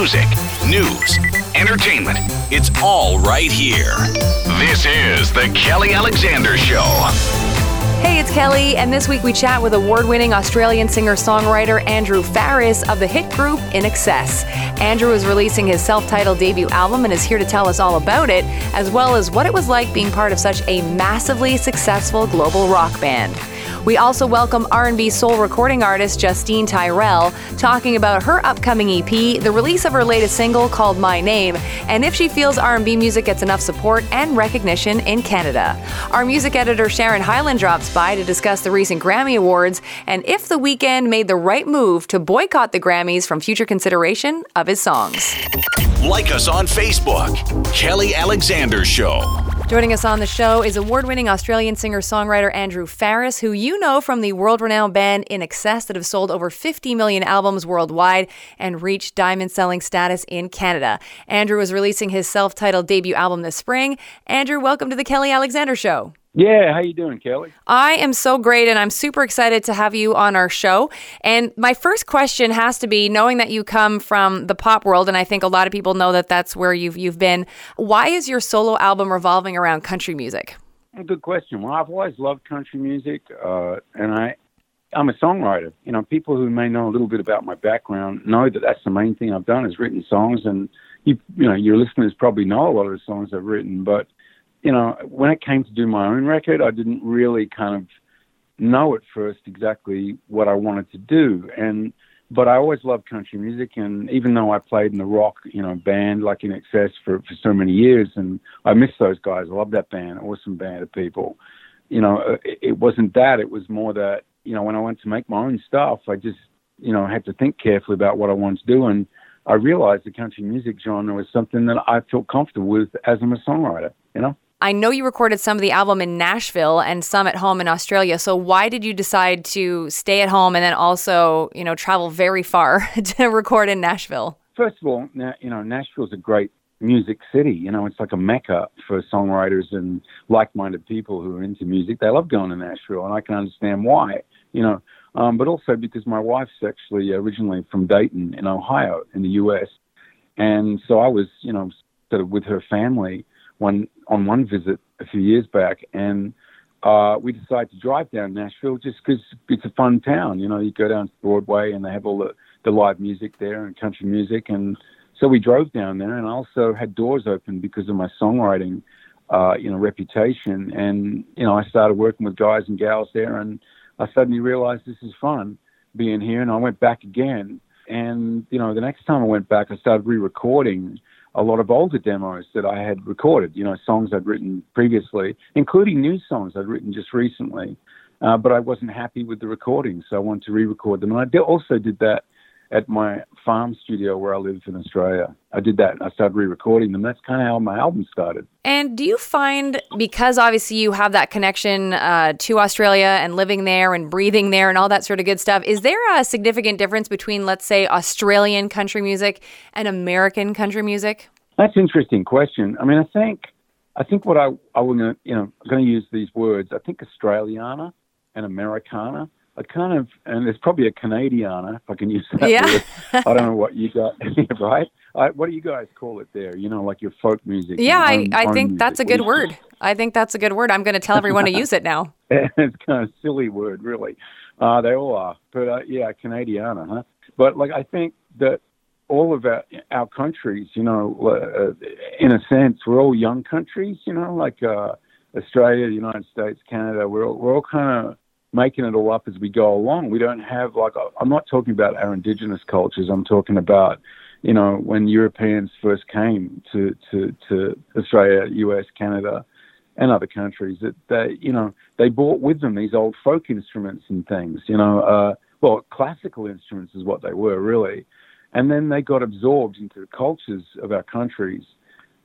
music, news, entertainment. It's all right here. This is The Kelly Alexander Show. Hey, it's Kelly, and this week we chat with award winning Australian singer songwriter Andrew Farriss of the hit group INXS. Andrew is releasing his self titled debut album and is here to tell us all about it, as well as what it was like being part of such a massively successful global rock band. We also welcome R&B soul recording artist Justine Tyrell talking about her upcoming EP, the release of her latest single called My Name, and if she feels R&B music gets enough support and recognition in Canada. Our music editor Sharon Hyland drops by to discuss the recent Grammy Awards and if The Weeknd made the right move to boycott the Grammys from future consideration of his songs. Like us on Facebook, Kelly Alexander Show. Joining us on the show is award winning Australian singer songwriter Andrew Farriss, who you know from the world renowned band INXS that have sold over 50 million albums worldwide and reached diamond selling status in Canada. Andrew is releasing his self titled debut album this spring. Andrew, welcome to the Kelly Alexander Show. Yeah, how you doing, Kelly? I am so great and I'm super excited to have you on our show. And my first question has to be knowing that you come from the pop world and I think a lot of people know that that's where you've you've been, why is your solo album revolving around country music? Good question. Well, I've always loved country music uh, and I I'm a songwriter. You know, people who may know a little bit about my background know that that's the main thing I've done is written songs and you you know, your listeners probably know a lot of the songs I've written, but you know, when it came to do my own record, I didn't really kind of know at first exactly what I wanted to do. And but I always loved country music, and even though I played in the rock, you know, band like INXS for for so many years, and I miss those guys. I love that band, awesome band of people. You know, uh, it, it wasn't that. It was more that you know when I went to make my own stuff, I just you know had to think carefully about what I wanted to do, and I realized the country music genre was something that I felt comfortable with as I'm a songwriter. You know. I know you recorded some of the album in Nashville and some at home in Australia. So why did you decide to stay at home and then also, you know, travel very far to record in Nashville? First of all, you know, Nashville's a great music city. You know, it's like a mecca for songwriters and like-minded people who are into music. They love going to Nashville, and I can understand why. You know, um, but also because my wife's actually originally from Dayton in Ohio in the U.S., and so I was, you know, sort of with her family one on one visit a few years back, and uh, we decided to drive down Nashville just because it's a fun town. You know, you go down to Broadway and they have all the, the live music there and country music, and so we drove down there. And I also had doors open because of my songwriting, uh, you know, reputation. And you know, I started working with guys and gals there, and I suddenly realized this is fun being here. And I went back again, and you know, the next time I went back, I started re-recording a lot of older demos that I had recorded, you know, songs I'd written previously, including new songs I'd written just recently. Uh, but I wasn't happy with the recordings, so I wanted to re-record them. And I also did that at my farm studio where I live in Australia. I did that and I started re recording them. That's kind of how my album started. And do you find, because obviously you have that connection uh, to Australia and living there and breathing there and all that sort of good stuff, is there a significant difference between, let's say, Australian country music and American country music? That's an interesting question. I mean, I think. I think what I, I was to, you know, going to use these words. I think Australiana and Americana a kind of, and it's probably a Canadiana, if I can use that yeah. word. I don't know what you got, right? I, what do you guys call it there? You know, like your folk music. Yeah, I, I think that's a good word. I think that's a good word. I'm going to tell everyone to use it now. it's kind of silly word, really. Uh, they all are. But uh, yeah, Canadiana, huh? But like, I think that all of our, our countries, you know, uh, in a sense, we're all young countries, you know, like uh, Australia, the United States, Canada. We're all, we're all kind of making it all up as we go along. We don't have like I'm not talking about our indigenous cultures. I'm talking about you know when Europeans first came to to to Australia, US, Canada, and other countries that they you know they brought with them these old folk instruments and things. You know, uh, well, classical instruments is what they were really, and then they got absorbed into the cultures of our countries,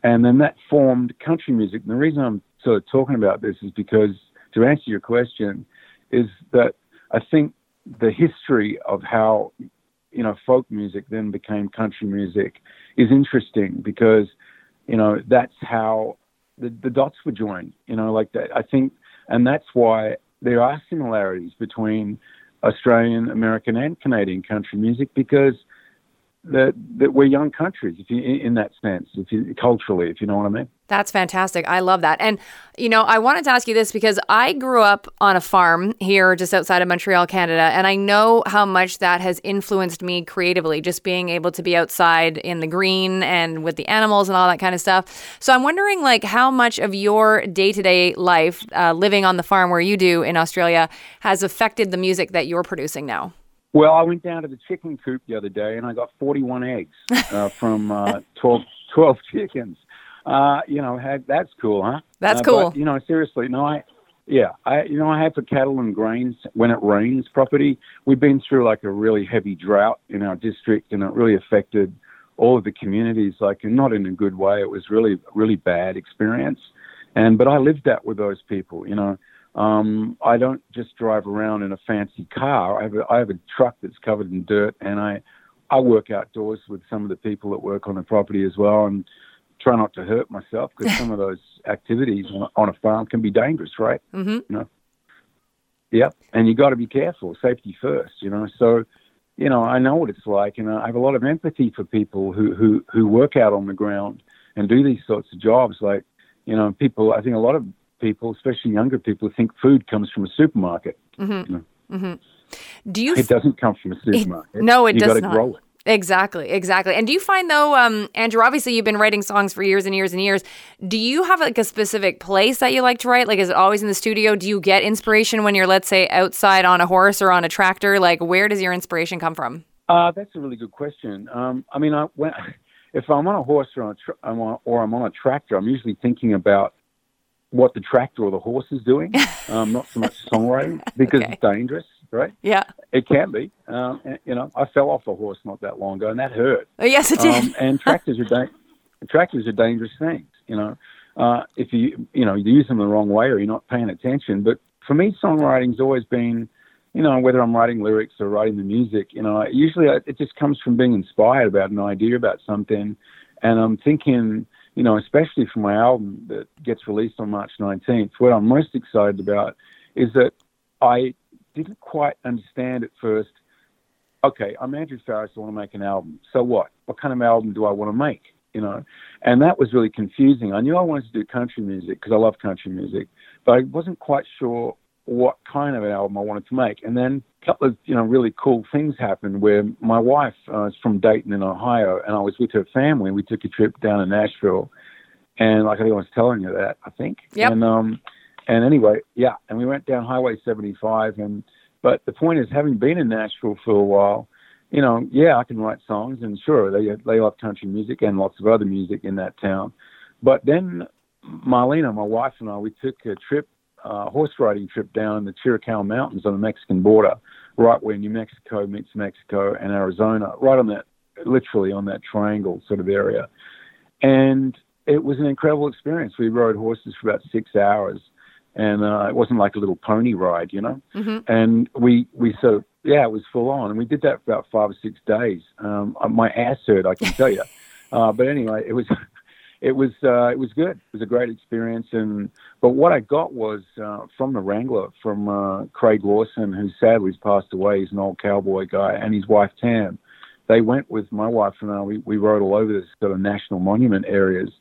and then that formed country music. And the reason I'm sort of talking about this is because to answer your question is that I think the history of how you know folk music then became country music is interesting because you know that's how the, the dots were joined. You know, like that. I think, and that's why there are similarities between Australian, American, and Canadian country music because that that we're young countries, if you in that sense, if you culturally, if you know what I mean. That's fantastic. I love that. And, you know, I wanted to ask you this because I grew up on a farm here just outside of Montreal, Canada. And I know how much that has influenced me creatively, just being able to be outside in the green and with the animals and all that kind of stuff. So I'm wondering, like, how much of your day to day life uh, living on the farm where you do in Australia has affected the music that you're producing now? Well, I went down to the chicken coop the other day and I got 41 eggs uh, from uh, 12, 12 chickens. Uh, you know, had, that's cool, huh? That's uh, cool. But, you know, seriously, no, I, yeah, I, you know, I have for cattle and grains when it rains property. We've been through like a really heavy drought in our district, and it really affected all of the communities. Like, and not in a good way. It was really, really bad experience. And but I lived that with those people. You know, um, I don't just drive around in a fancy car. I have a, I have a truck that's covered in dirt, and I I work outdoors with some of the people that work on the property as well, and try not to hurt myself because some of those activities on a farm can be dangerous, right? Mm-hmm. You know. Yep, and you got to be careful. Safety first, you know. So, you know, I know what it's like, and I have a lot of empathy for people who who who work out on the ground and do these sorts of jobs. Like, you know, people. I think a lot of people, especially younger people, think food comes from a supermarket. Mm-hmm. You know? mm-hmm. Do you? It doesn't come from a supermarket. It, no, it you does not. Grow it. Exactly, exactly. And do you find though, um, Andrew? Obviously, you've been writing songs for years and years and years. Do you have like a specific place that you like to write? Like, is it always in the studio? Do you get inspiration when you're, let's say, outside on a horse or on a tractor? Like, where does your inspiration come from? Uh, that's a really good question. Um, I mean, I, when, if I'm on a horse or, on a tra- I'm on, or I'm on a tractor, I'm usually thinking about what the tractor or the horse is doing, um, not so much songwriting because Okay. it's dangerous, right? Yeah. It can be. Um, and, you know, I fell off a horse not that long ago, and that hurt. Oh, yes, it did. Um, and tractors are da- tractors are dangerous things. You know, uh, if you you know you use them the wrong way or you're not paying attention. But for me, songwriting's always been, you know, whether I'm writing lyrics or writing the music, you know, usually it just comes from being inspired about an idea about something, and I'm thinking, you know, especially for my album that gets released on March 19th, what I'm most excited about is that I didn't quite understand at first okay, I'm Andrew Farriss. I want to make an album. So what? What kind of album do I want to make? You know, and that was really confusing. I knew I wanted to do country music because I love country music, but I wasn't quite sure what kind of an album I wanted to make. And then a couple of you know really cool things happened where my wife uh, is from Dayton in Ohio, and I was with her family. We took a trip down to Nashville, and like I think I was telling you that I think. Yep. And um, and anyway, yeah, and we went down Highway 75, and but the point is, having been in Nashville for a while, you know, yeah, I can write songs, and sure, they they love country music and lots of other music in that town. But then Marlena, my wife, and I, we took a trip, uh, horse riding trip down the Chiricahua Mountains on the Mexican border, right where New Mexico meets Mexico and Arizona, right on that, literally on that triangle sort of area. And it was an incredible experience. We rode horses for about six hours, and uh, it wasn't like a little pony ride, you know. Mhm. And we we sort of yeah, it was full on, and we did that for about five or six days. Um, uh, my ass hurt, I can tell you. Uh, but anyway, it was it was uh, it was good. It was a great experience, and but what I got was uh, from the Wrangler, from uh, Craig Lawson, who sadly has passed away. He's an old cowboy guy, and his wife Tam. They went with my wife and I. We, we rode all over the sort of national monument areas,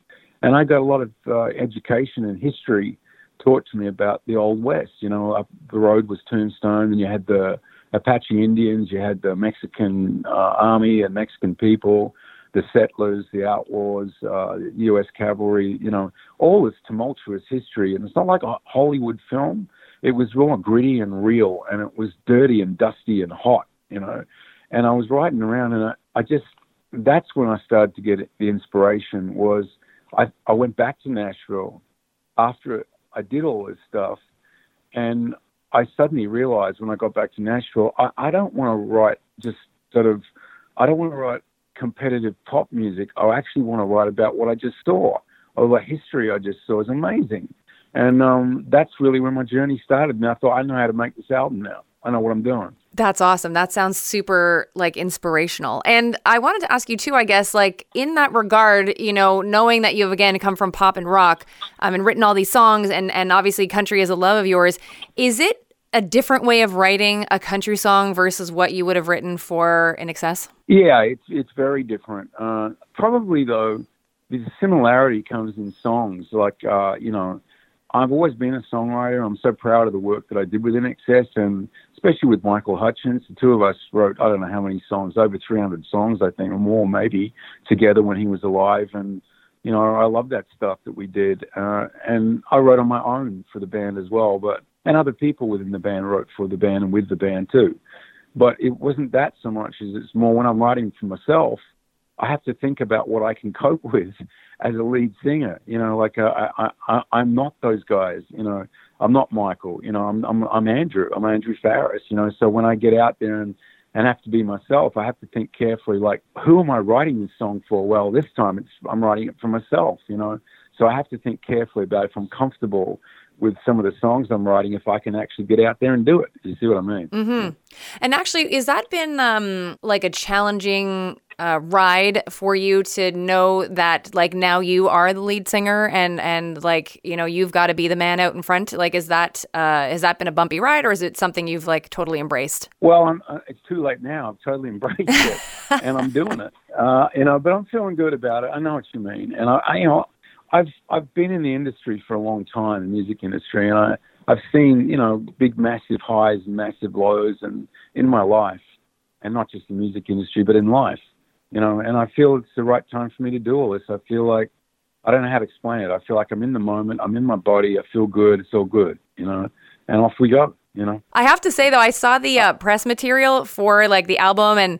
and I got a lot of uh, education and history taught to me about the Old West. You know, up the road was Tombstone, and you had the Apache Indians, you had the Mexican uh, army and Mexican people, the settlers, the outlaws, uh, U.S. cavalry. You know, all this tumultuous history, and it's not like a Hollywood film. It was raw, gritty, and real, and it was dirty and dusty and hot. You know, and I was riding around, and I, I just that's when I started to get the inspiration. Was I I went back to Nashville after I did all this stuff, and I suddenly realized when I got back to Nashville, I, I don't want to write just sort of, I don't want to write competitive pop music. I actually want to write about what I just saw, or the history I just saw is amazing. And um, that's really where my journey started. And I thought, I know how to make this album now. I know what I'm doing. That's awesome. That sounds super like inspirational. And I wanted to ask you too, I guess, like in that regard, you know, knowing that you've again come from pop and rock um, and written all these songs and, and obviously country is a love of yours, is it a different way of writing a country song versus what you would have written for INXS? Yeah, it's it's very different. Uh, probably though, the similarity comes in songs. Like uh, you know, I've always been a songwriter. I'm so proud of the work that I did with INXS, and especially with Michael Hutchence. The two of us wrote I don't know how many songs, over 300 songs, I think, or more maybe, together when he was alive. And you know, I love that stuff that we did. Uh, and I wrote on my own for the band as well, but and other people within the band wrote for the band and with the band too. But it wasn't that so much as it's more when I'm writing for myself, I have to think about what I can cope with as a lead singer. You know, like uh, I, I, I'm not those guys. You know, I'm not Michael. You know, I'm, I'm, I'm Andrew. I'm Andrew Farriss. You know, so when I get out there and and have to be myself, I have to think carefully. Like, who am I writing this song for? Well, this time it's I'm writing it for myself. You know, so I have to think carefully about if I'm comfortable with some of the songs I'm writing if I can actually get out there and do it. You see what I mean? Mm-hmm. And actually, has that been um, like a challenging uh, ride for you to know that like now you are the lead singer and and like you know you've got to be the man out in front? Like, is that uh, has that been a bumpy ride or is it something you've like totally embraced? Well, I'm, uh, it's too late now. I've totally embraced it and I'm doing it. Uh, you know, but I'm feeling good about it. I know what you mean, and I, I you know I've I've been in the industry for a long time, the music industry, and I I've seen you know big, massive highs and massive lows, and in my life, and not just the music industry, but in life, you know. And I feel it's the right time for me to do all this. I feel like I don't know how to explain it. I feel like I'm in the moment. I'm in my body. I feel good. It's all good, you know. And off we go, you know. I have to say though, I saw the uh, press material for like the album and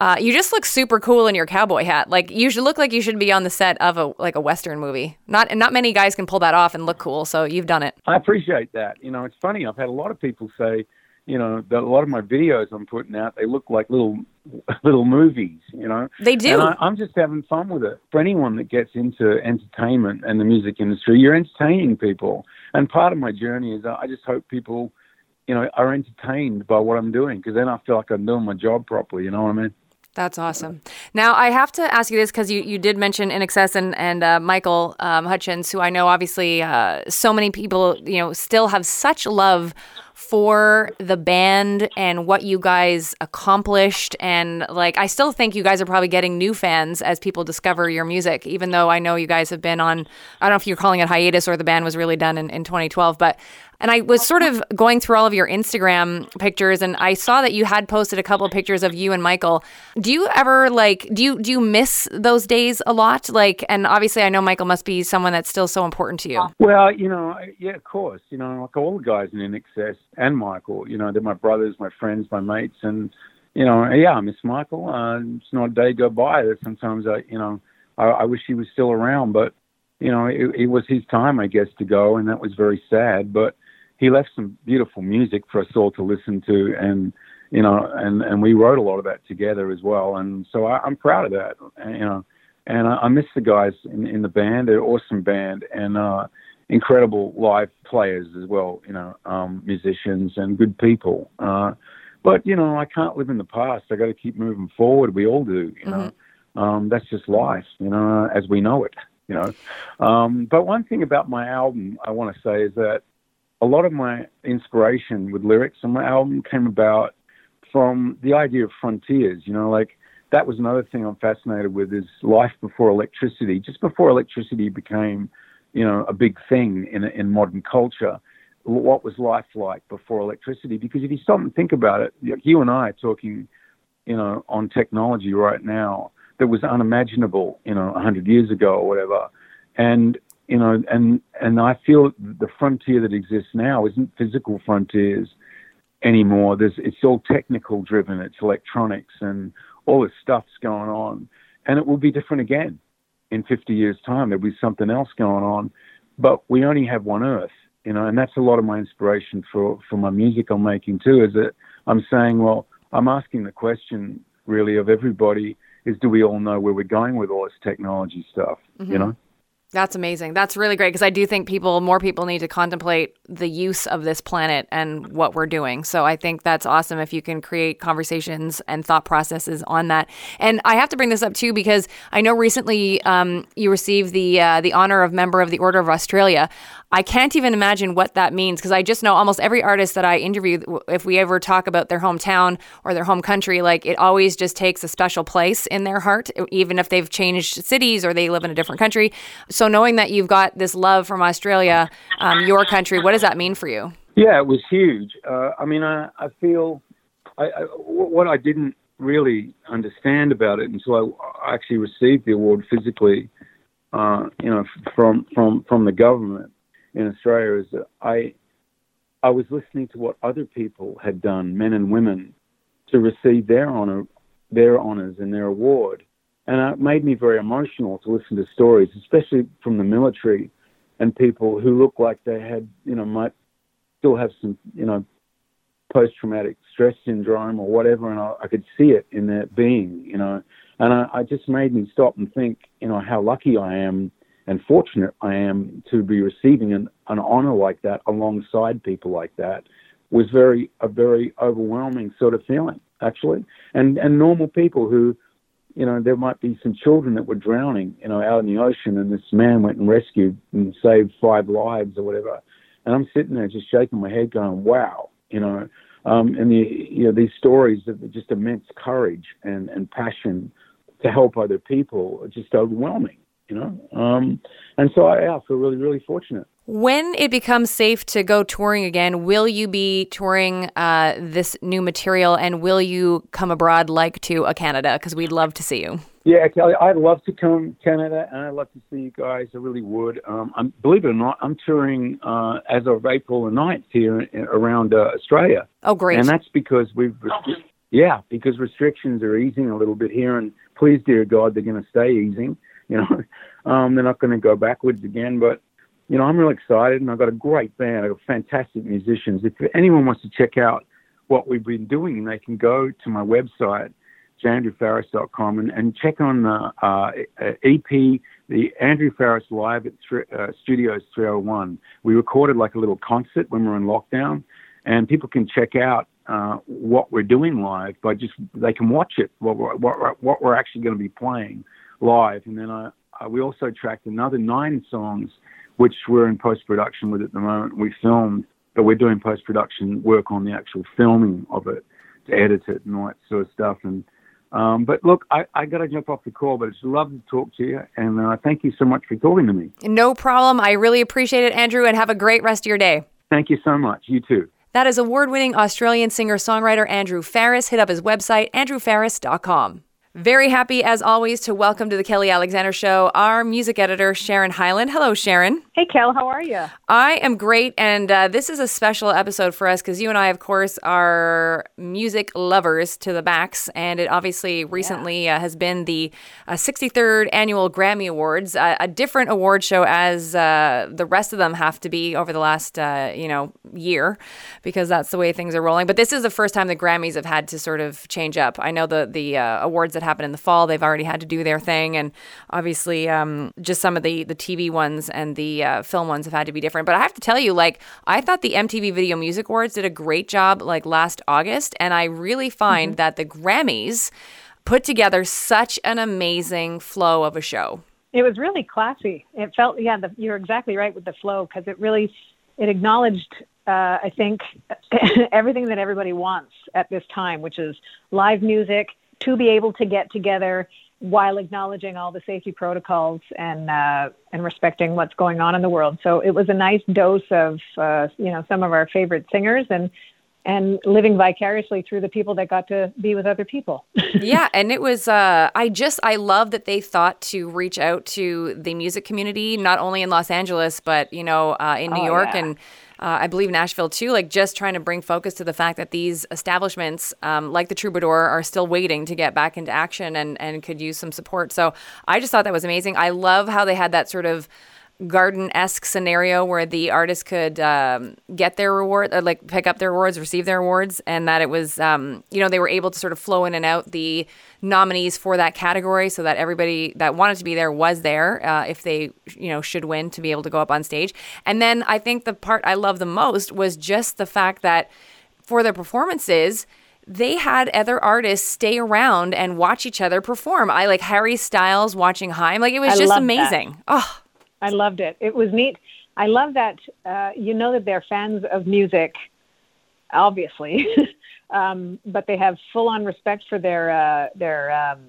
uh, you just look super cool in your cowboy hat. Like you should look like you should be on the set of a like a western movie. Not not many guys can pull that off and look cool. So you've done it. I appreciate that. You know, it's funny. I've had a lot of people say, you know, that a lot of my videos I'm putting out they look like little little movies. You know, they do. And I, I'm just having fun with it. For anyone that gets into entertainment and the music industry, you're entertaining people. And part of my journey is I just hope people you know, are entertained by what I'm doing because then I feel like I'm doing my job properly. You know what I mean? That's awesome. Now I have to ask you this because you, you did mention INXS and and uh, Michael um, Hutchence, who I know obviously uh, so many people you know still have such love for the band and what you guys accomplished and like I still think you guys are probably getting new fans as people discover your music even though I know you guys have been on I don't know if you're calling it hiatus or the band was really done in, in 2012 but and I was sort of going through all of your Instagram pictures and I saw that you had posted a couple of pictures of you and Michael. Do you ever like do you do you miss those days a lot? Like and obviously I know Michael must be someone that's still so important to you. Well, you know, yeah, of course. You know, like all the guys in INXS and Michael, you know, they're my brothers, my friends, my mates and you know, yeah, I miss Michael. Uh, it's not a day go by that sometimes I, you know, I, I wish he was still around, but you know, it, it was his time, I guess, to go, and that was very sad. But he left some beautiful music for us all to listen to, and you know, and and we wrote a lot of that together as well. And so I, I'm proud of that, and, you know, and I, I miss the guys in, in the band. They're an awesome band and uh, incredible live players as well. You know, um, musicians and good people. Uh, but you know, I can't live in the past. I got to keep moving forward. We all do. You know, mm-hmm. um, that's just life. You know, as we know it. You know, um, but one thing about my album I want to say is that a lot of my inspiration with lyrics on my album came about from the idea of frontiers. You know, like that was another thing I'm fascinated with is life before electricity. Just before electricity became, you know, a big thing in in modern culture, what was life like before electricity? Because if you stop and think about it, you and I are talking, you know, on technology right now that was unimaginable, you know, 100 years ago or whatever. And you know, and and I feel the frontier that exists now isn't physical frontiers anymore. There's it's all technical driven. It's electronics and all this stuff's going on, and it will be different again in 50 years' time. There'll be something else going on, but we only have one Earth, you know, and that's a lot of my inspiration for for my music I'm making too. Is that I'm saying, well, I'm asking the question really of everybody is do we all know where we're going with all this technology stuff, mm-hmm. you know? That's amazing. That's really great because I do think people, more people need to contemplate the use of this planet and what we're doing. So I think that's awesome if you can create conversations and thought processes on that. And I have to bring this up too because I know recently um, you received the uh, the honor of member of the Order of Australia. I can't even imagine what that means because I just know almost every artist that I interview, if we ever talk about their hometown or their home country, like it always just takes a special place in their heart, even if they've changed cities or they live in a different country. So knowing that you've got this love from Australia, um, your country, what does that mean for you? Yeah, it was huge. Uh, I mean, I, I feel I, I, what I didn't really understand about it until I actually received the award physically, uh, you know, from from from the government in Australia is that I I was listening to what other people had done, men and women, to receive their honor, their honors and their award, and it made me very emotional to listen to stories, especially from the military and people who looked like they had, you know, might still have some, you know, post traumatic stress syndrome or whatever, and I, I, could see it in their being, you know. And I, I just made me stop and think, you know, how lucky I am and fortunate I am to be receiving an, an honor like that alongside people like that was very a very overwhelming sort of feeling actually. And and normal people who, you know, there might be some children that were drowning, you know, out in the ocean, and this man went and rescued and saved five lives or whatever. And I'm sitting there just shaking my head, going, "Wow," you know. Um, and the you know these stories of just immense courage and and passion to help other people are just overwhelming, you know. Um, and so I, I feel really really fortunate. When it becomes safe to go touring again, will you be touring uh, this new material and will you come abroad like to a Canada? Because we'd love to see you. Yeah, Kelly, I'd love to come to Canada and I'd love to see you guys. I really would. Um, I'm, believe it or not, I'm touring uh, as of April the 9th here around uh, Australia. Oh, great. And that's because we've, restri- yeah, because restrictions are easing a little bit here. And please, dear God, they're going to stay easing. You know, um, they're not going to go backwards again. But you know, I'm really excited, and I've got a great band. I've got fantastic musicians. If anyone wants to check out what we've been doing, they can go to my website, andrewfarriss.com, and, and check on the uh, EP, the Andrew Farriss Live at uh, Studios 301. We recorded like a little concert when we were in lockdown, and people can check out uh, what we're doing live by just they can watch it what we're, what, what we're actually going to be playing live and then I, I, we also tracked another nine songs which we're in post production with at the moment. We filmed, but we're doing post production work on the actual filming of it to edit it and all that sort of stuff. And um, but look, I, I got to jump off the call, but it's lovely to talk to you, and uh, thank you so much for talking to me. No problem. I really appreciate it, Andrew, and have a great rest of your day. Thank you so much. You too. That is award winning Australian singer songwriter Andrew Farriss. Hit up his website, andrewfarriss.com. Very happy, as always, to welcome to the Kelly Alexander Show our music editor, Sharon Hyland. Hello, Sharon. Hey, Kel, how are you? I am great, and uh, this is a special episode for us because you and I, of course, are music lovers to the max, and it obviously recently yeah. uh, has been the uh, 63rd annual Grammy Awards, uh, a different award show as uh, the rest of them have to be over the last, uh, you know, year, because that's the way things are rolling. But this is the first time the Grammys have had to sort of change up. I know the the awards that happen in the fall. They've already had to do their thing, and obviously, um, just some of the the TV ones and the uh, film ones have had to be different. But I have to tell you, like, I thought the MTV Video Music Awards did a great job, like last August, and I really find mm-hmm. that the Grammys put together such an amazing flow of a show. It was really classy. It felt, yeah, the, you're exactly right with the flow because it really it acknowledged uh, I think everything that everybody wants at this time, which is live music, to be able to get together while acknowledging all the safety protocols and uh, and respecting what's going on in the world. So it was a nice dose of uh, you know some of our favorite singers and and living vicariously through the people that got to be with other people. yeah, and it was uh, I just I love that they thought to reach out to the music community not only in Los Angeles but you know uh, in New oh, York yeah. and uh, I believe Nashville too, like just trying to bring focus to the fact that these establishments, um, like the Troubadour, are still waiting to get back into action and, and could use some support. So I just thought that was amazing. I love how they had that sort of garden esque scenario where the artist could um, get their reward, or uh, like pick up their awards, receive their awards, and that it was, um, you know, they were able to sort of flow in and out the nominees for that category so that everybody that wanted to be there was there uh, if they, you know, should win to be able to go up on stage. And then I think the part I love the most was just the fact that for their performances, they had other artists stay around and watch each other perform. I like Harry Styles watching Haim. Like it was I just amazing. That. Oh. I loved it. It was neat I love that uh, you know that they're fans of music, obviously, um, but they have full on respect for their uh, their um,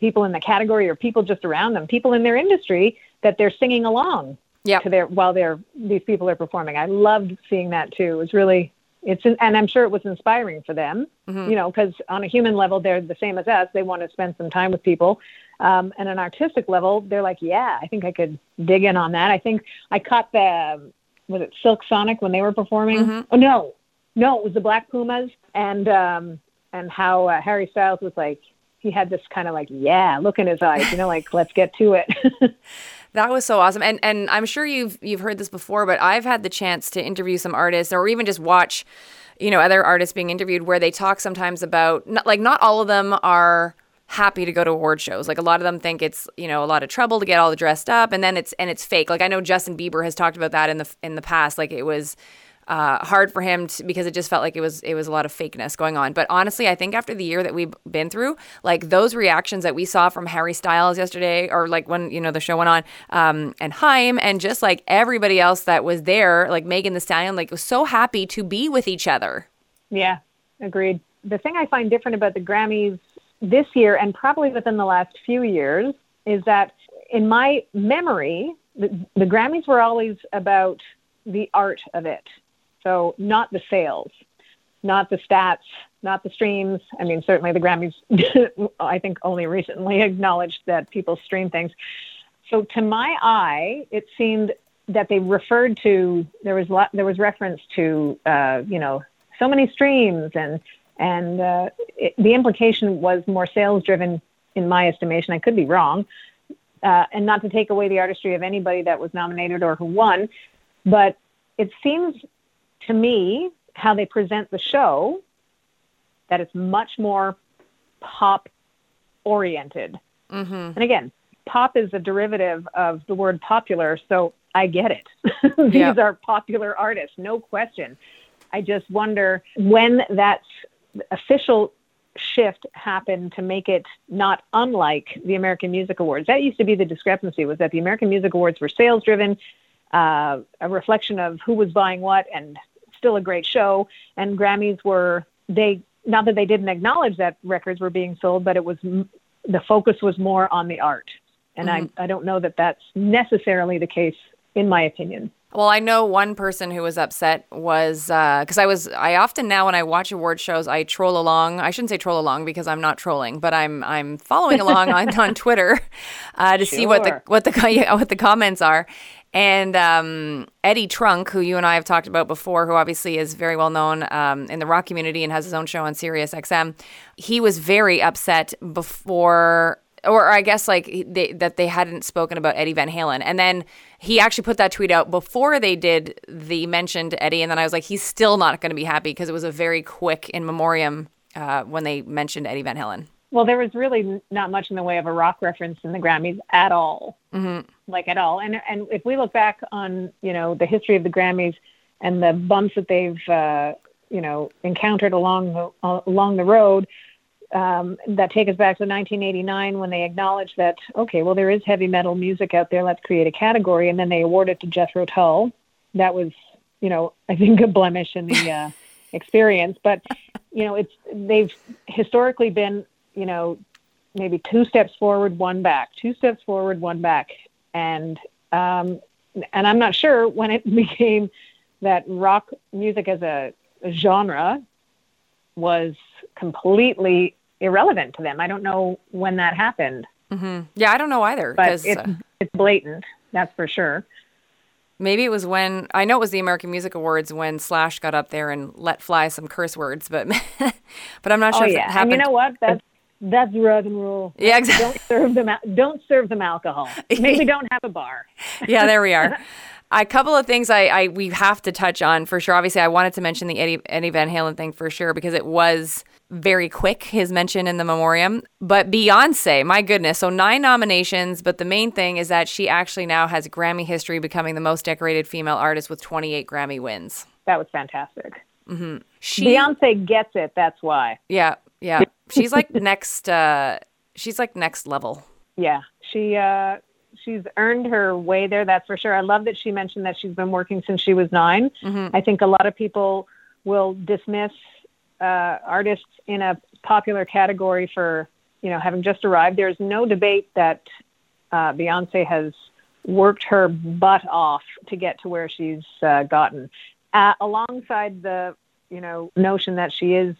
people in the category or people just around them, people in their industry that they're singing along Yep. to their while they're these people are performing. I loved seeing that too. It was really it's and I'm sure it was inspiring for them. Mm-hmm. You know, because on a human level they're the same as us. They want to spend some time with people. Um, and an artistic level, they're like, yeah, I think I could dig in on that. I think I caught the was it Silk Sonic when they were performing? Mm-hmm. Oh no, no, it was the Black Pumas and um, and how uh, Harry Styles was like he had this kind of like yeah look in his eyes, you know, like let's get to it. That was so awesome. And and I'm sure you've you've heard this before, but I've had the chance to interview some artists or even just watch, you know, other artists being interviewed where they talk sometimes about not, like not all of them are happy to go to award shows. Like a lot of them think it's, you know, a lot of trouble to get all dressed up and then it's and it's fake. Like I know Justin Bieber has talked about that in the in the past like it was uh, hard for him to, because it just felt like it was it was a lot of fakeness going on. But honestly, I think after the year that we've been through, like those reactions that we saw from Harry Styles yesterday, or like when you know the show went on, um, and Haim, and just like everybody else that was there, like Megan Thee Stallion, like was so happy to be with each other. Yeah, agreed. The thing I find different about the Grammys this year and probably within the last few years is that in my memory, the, the Grammys were always about the art of it. So not the sales, not the stats, not the streams. I mean, certainly the Grammys, I think only recently acknowledged that people stream things. So to my eye, it seemed that they referred to there was there was reference to uh, you know so many streams and and uh, it, the implication was more sales driven in my estimation. I could be wrong, uh, and not to take away the artistry of anybody that was nominated or who won, but it seems to me how they present the show that it's much more pop oriented. Mm-hmm. And again, pop is a derivative of the word popular, so I get it. These Yeah. are popular artists, no question. I just wonder when that official shift happened to make it not unlike the American Music Awards. That used to be the discrepancy was that the American Music Awards were sales driven, uh, a reflection of who was buying what, and still a great show. And Grammys were they not that they didn't acknowledge that records were being sold, but it was the focus was more on the art. And I, I don't know that that's necessarily the case, in my opinion. Well, I know one person who was upset was because I was I often now when I watch award shows I troll along. I shouldn't say troll along because I'm not trolling, but I'm I'm following along on, on Twitter uh, to see what the what the what the comments are. And um, Eddie Trunk, who you and I have talked about before, who obviously is very well known um, in the rock community and has his own show on Sirius XM, he was very upset before or I guess like they, that they hadn't spoken about Eddie Van Halen, and then he actually put that tweet out before they did the mentioned Eddie, and then I was like, he's still not going to be happy because it was a very quick in memoriam uh, when they mentioned Eddie Van Halen. Well, there was really not much in the way of a rock reference in the Grammys at all, Mm-hmm. like at all. And and if we look back on you know the history of the Grammys and the bumps that they've uh, you know encountered along the uh, along the road, um, that take us back to 1989 when they acknowledged that okay, well there is heavy metal music out there. Let's create a category, and then they awarded it to Jethro Tull. That was you know I think a blemish in the uh, experience, but you know it's they've historically been you know maybe two steps forward, one back, two steps forward, one back, and um, and I'm not sure when it became that rock music as a, a genre was completely irrelevant to them. I don't know when that happened, hmm Yeah, I don't know either but it's uh, it's blatant. That's for sure. maybe it was when I know it was the American Music Awards when Slash got up there and let fly some curse words, but but I'm not sure oh if yeah, it and happened. you know what? That's that's rock and roll. Yeah, exactly. Don't serve them. al- Don't serve them alcohol. Maybe don't have a bar. yeah, there we are. A couple of things I, I we have to touch on for sure. Obviously, I wanted to mention the Eddie, Eddie Van Halen thing for sure because it was very quick his mention in the memoriam. But Beyonce, my goodness, so nine nominations. But the main thing is that she actually now has Grammy history, becoming the most decorated female artist with 28 Grammy wins. That was fantastic. She, Beyonce gets it. That's why. yeah, yeah, she's like next. uh She's like next level. Yeah, she uh, she's earned her way there. That's for sure. I love that she mentioned that she's been working since she was 9 Mm-hmm. I think a lot of people will dismiss uh, artists in a popular category for you know having just arrived. There's no debate that uh, Beyonce has worked her butt off to get to where she's uh, gotten. Uh, alongside the you know notion that she is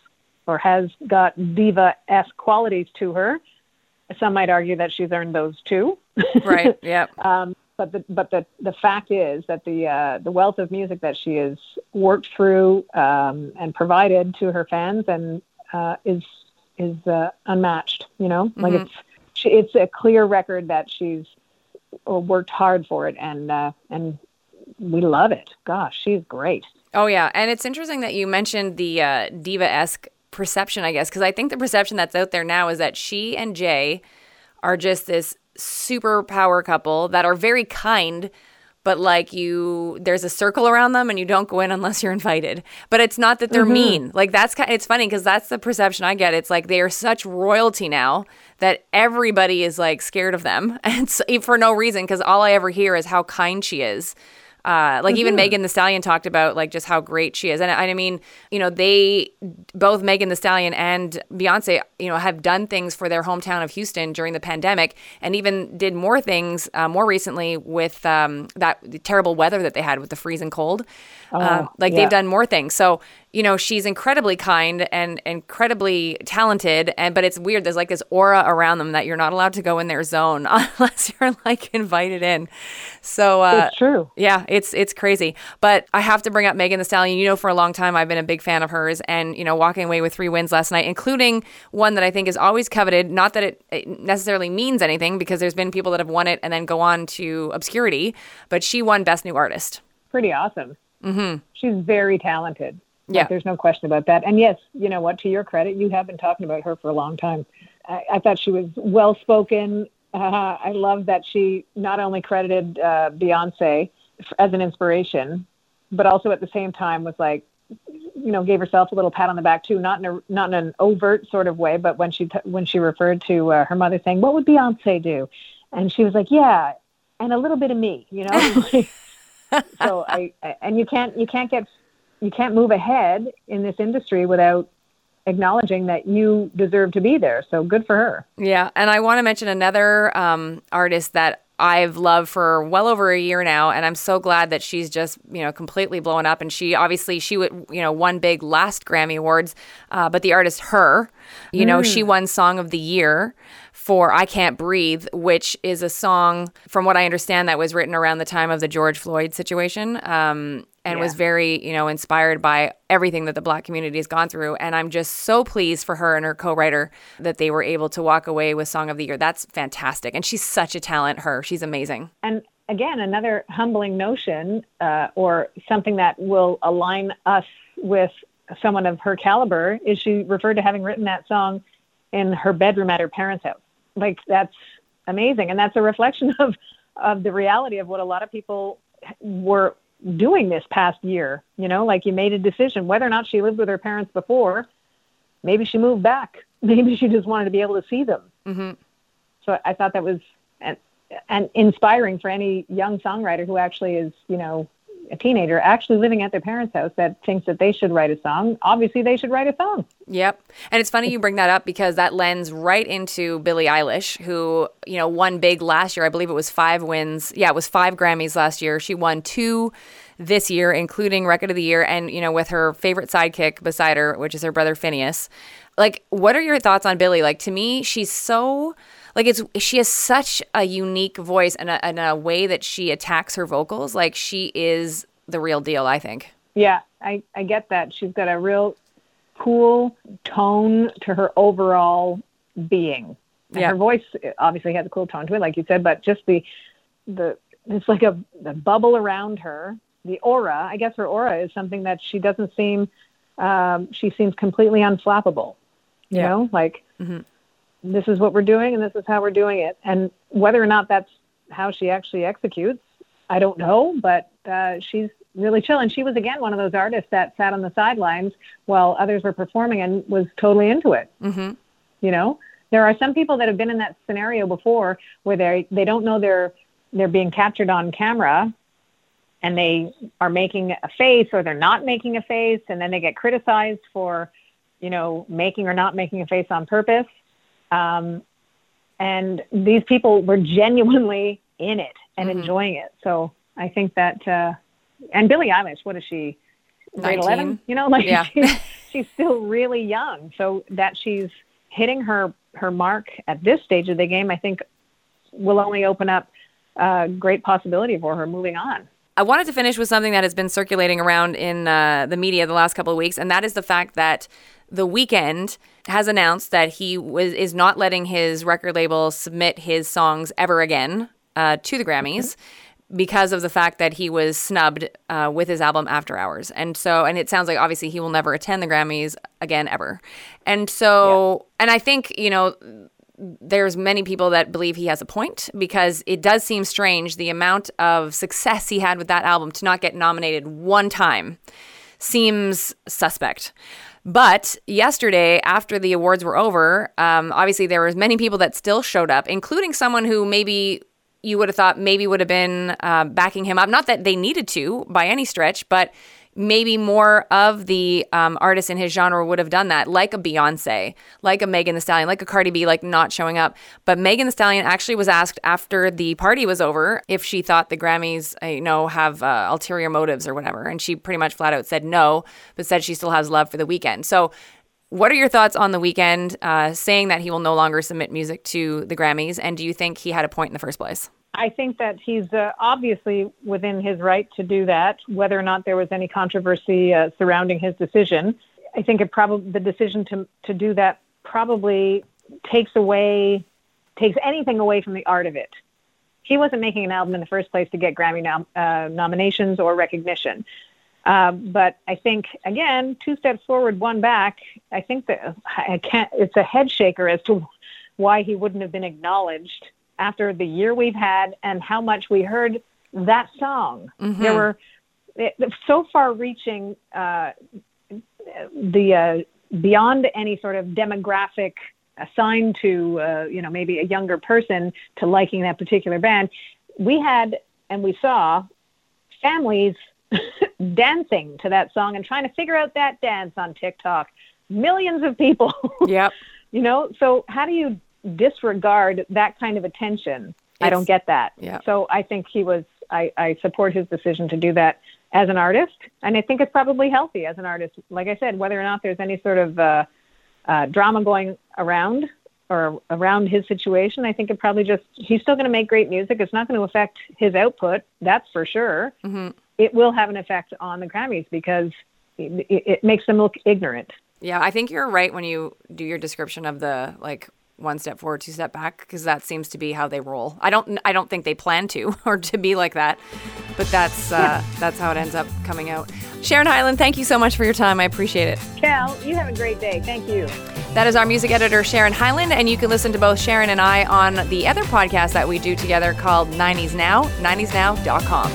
or has got diva-esque qualities to her, some might argue that she's earned those too. Right. Yep. Um, but the but the the fact is that the uh, the wealth of music that she has worked through um, and provided to her fans and uh, is is uh, unmatched. You know, like Mhm. it's she, it's a clear record that she's uh, worked hard for it, and uh, and we love it. Gosh, she's great. Oh yeah, and it's interesting that you mentioned the uh, diva esque perception, I guess, because I think the perception that's out there now is that she and Jay are just this super power couple that are very kind, but like you, there's a circle around them, and you don't go in unless you're invited. But it's not that they're mm-hmm. mean. Like that's kind. It's funny because that's the perception I get. It's like they are such royalty now that everybody is like scared of them, and s- for no reason. Because all I ever hear is how kind she is. Uh, like even Megan Thee Stallion talked about like just how great she is, and I, I mean, you know, they both Megan Thee Stallion and Beyonce, you know, have done things for their hometown of Houston during the pandemic, and even did more things uh, more recently with um, that terrible weather that they had with the freezing cold. um, like yeah. they've done more things, so you know, she's incredibly kind and incredibly talented, and but it's weird. There's like this aura around them that you're not allowed to go in their zone unless you're like invited in. So uh, It's true. yeah, it's it's crazy. But I have to bring up Megan Thee Stallion. You know, for a long time I've been a big fan of hers, and you know, walking away with three wins last night, including one that I think is always coveted. Not that it, it necessarily means anything, because there's been people that have won it and then go on to obscurity. But she won Best New Artist. Pretty awesome. Mm-hmm. She's very talented. Like, Yeah. there's no question about that. And yes, you know what? To your credit, you have been talking about her for a long time. I, I thought she was well spoken. Uh, I love that she not only credited uh, Beyonce as an inspiration, but also at the same time was like, you know, gave herself a little pat on the back too, not in a not in an overt sort of way, but when she t- when she referred to uh, her mother saying, "What would Beyonce do?" and she was like, "Yeah, and a little bit of me," you know. so I, I and you can't you can't get you can't move ahead in this industry without acknowledging that you deserve to be there. So good for her. Yeah, and I want to mention another um, artist that I've loved for well over a year now, and I'm so glad that she's just you know completely blown up. And she obviously she would you know won big last Grammy Awards, uh, but the artist her, you know, she won Song of the Year for I Can't Breathe, which is a song from what I understand that was written around the time of the George Floyd situation. Um, and was very, you know, inspired by everything that the black community has gone through. And I'm just so pleased for her and her co-writer that they were able to walk away with Song of the Year. That's fantastic. And she's such a talent, her. She's amazing. And again, another humbling notion uh, or something that will align us with someone of her caliber is she referred to having written that song in her bedroom at her parents' house. Like that's amazing, and that's a reflection of of the reality of what a lot of people were doing this past year. You know, like you made a decision whether or not she lived with her parents before. Maybe she moved back. Maybe she just wanted to be able to see them. hmm So I thought that was and, and inspiring for any young songwriter who actually is, you know, a teenager actually living at their parents' house that thinks that they should write a song. Obviously, they should write a song. Yep. And it's funny you bring that up because that lends right into Billie Eilish, who, you know, won big last year. I believe it was five wins. Yeah, it was five Grammys last year. She won two this year, including Record of the Year, and, you know, with her favorite sidekick beside her, which is her brother Finneas. Like, what are your thoughts on Billie? Like, to me, she's so. Like it's she has such a unique voice and a, and a way that she attacks her vocals. Like she is the real deal, I think. Yeah, I, I get that. She's got a real cool tone to her overall being. And Yeah. Her voice obviously has a cool tone to it, like you said, but just the the it's like a the bubble around her, the aura. I guess her aura is something that she doesn't seem. Um, she seems completely unflappable. You Yeah. know, like Mhm. This is what we're doing, and this is how we're doing it. And whether or not that's how she actually executes, I don't know. But uh, she's really chill, and she was again one of those artists that sat on the sidelines while others were performing and was totally into it. Mm-hmm. You know, there are some people that have been in that scenario before where they they don't know they're they're being captured on camera and they are making a face or they're not making a face and then they get criticized for you know making or not making a face on purpose um, and these people were genuinely in it and mm-hmm. enjoying it. So i think that uh, and billie eilish what is she grade 11 you know like yeah. she's, she's still really young. So that she's hitting her her mark at this stage of the game i think will only open up a great possibility for her moving on I wanted to finish with something that has been circulating around in uh, the media the last couple of weeks, and that is the fact that the Weeknd has announced that he was is not letting his record label submit his songs ever again uh, to the Grammys. Because of the fact that he was snubbed uh, with his album After Hours. And so, and it sounds like obviously he will never attend the Grammys again ever. And so, yeah. and I think, you know, there's many people that believe he has a point because it does seem strange the amount of success he had with that album to not get nominated one time seems suspect. But yesterday, after the awards were over, um, obviously there was many people that still showed up, including someone who maybe you would have thought maybe would have been uh, backing him up. Not that they needed to by any stretch, but maybe more of the um, artists in his genre would have done that, like a Beyonce, like a Megan Thee Stallion, like a Cardi B, like not showing up. But Megan Thee Stallion actually was asked after the party was over if she thought the Grammys, uh, you know, have uh, ulterior motives or whatever, and she pretty much flat out said no, but said she still has love for the Weeknd. So. What are your thoughts on the Weeknd uh, saying that he will no longer submit music to the Grammys? And do you think he had a point in the first place? I think that he's uh, obviously within his right to do that, whether or not there was any controversy uh, surrounding his decision. I think it probably the decision to to do that probably takes away takes anything away from the art of it. He wasn't making an album in the first place to get Grammy nom- uh, nominations or recognition. Uh, but I think again, two steps forward, one back. I think that I can't. It's a head shaker as to why he wouldn't have been acknowledged after the year we've had and how much we heard that song. Mm-hmm. There were so far reaching uh, the uh, beyond any sort of demographic assigned to uh, you know maybe a younger person to liking that particular band. We had and we saw families dancing to that song and trying to figure out that dance on TikTok. Millions of people. Yep. you know, so how do you disregard that kind of attention. It's, I don't get that. Yeah. So I think he was. I, I support his decision to do that as an artist, and I think it's probably healthy as an artist. Like I said, whether or not there's any sort of uh, uh, drama going around or around his situation, I think it probably just he's still going to make great music. It's not going to affect his output, that's for sure. Mm-hmm. It will have an effect on the Grammys because it, it, it makes them look ignorant. Yeah, I think you're right when you do your description of the like one step forward, two step back, because that seems to be how they roll. I don't, I don't think they plan to or to be like that, but that's uh, yeah. that's how it ends up coming out. Sharon Hyland, thank you so much for your time. I appreciate it. Cal, you have a great day. Thank you. That is our music editor, Sharon Hyland, and you can listen to both Sharon and I on the other podcast that we do together called 90s Now, 90snow.com.